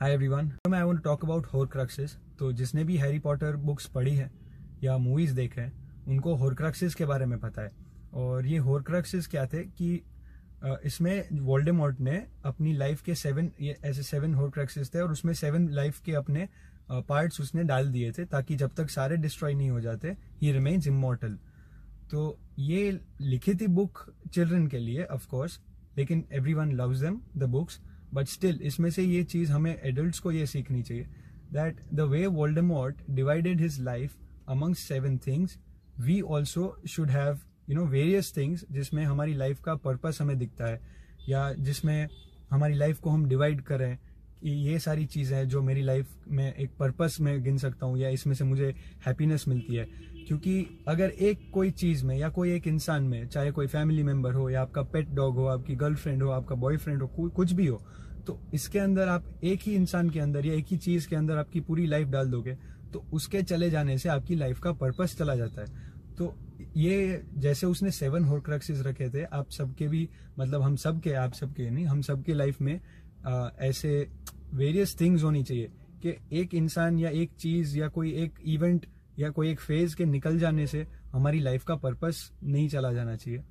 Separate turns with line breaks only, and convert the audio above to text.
Hi everyone I want to talk about Horcruxes तो जिसने भी हैरी पॉटर बुक्स पढ़ी है या मूवीज़ देखे हैं, उनको होरक्रक्सेस के बारे में पता है। और ये होरक्रक्सेस क्या थे कि इसमें वोल्डेमॉर्ट ने अपनी लाइफ के सेवन ये ऐसे सेवन होरक्रक्सेस थे और उसमें सेवन लाइफ के अपने पार्ट्स उसने डाल दिए थे ताकि जब तक सारे डिस्ट्रॉय नहीं हो जाते ही रिमेन्स इमोर्टल तो ये लिखी थी बुक चिल्ड्रन के लिए ऑफ़ कोर्स लेकिन everyone loves them the books but still इसमें से ये चीज़ हमें एडल्ट को ये सीखनी चाहिए that the way world Mott divided his life among seven things we also should have you know various things जिसमें हमारी लाइफ का पर्पस हमें दिखता है या जिसमें हमारी लाइफ को हम डिवाइड करें। ये सारी चीज़ें हैं जो मेरी लाइफ में एक पर्पस में गिन सकता हूँ या इसमें से मुझे हैप्पीनेस मिलती है। क्योंकि अगर एक कोई चीज़ में या कोई एक इंसान में चाहे कोई फैमिली मेंबर हो या आपका पेट डॉग हो आपकी गर्लफ्रेंड हो आपका बॉयफ्रेंड हो कुछ भी हो तो इसके अंदर आप एक ही इंसान के अंदर या एक ही चीज़ के अंदर आपकी पूरी लाइफ डाल दोगे तो उसके चले जाने से आपकी लाइफ का पर्पस चला जाता है। तो ये जैसे उसने सेवन होरक्रक्सेस रखे थे आप सबके भी मतलब हम सब के आप सबके नहीं हम सबके लाइफ में आ, ऐसे वेरियस थिंग्स होनी चाहिए कि एक इंसान या एक चीज़ या कोई एक इवेंट या कोई एक फ़ेज़ के निकल जाने से हमारी लाइफ का पर्पस नहीं चला जाना चाहिए।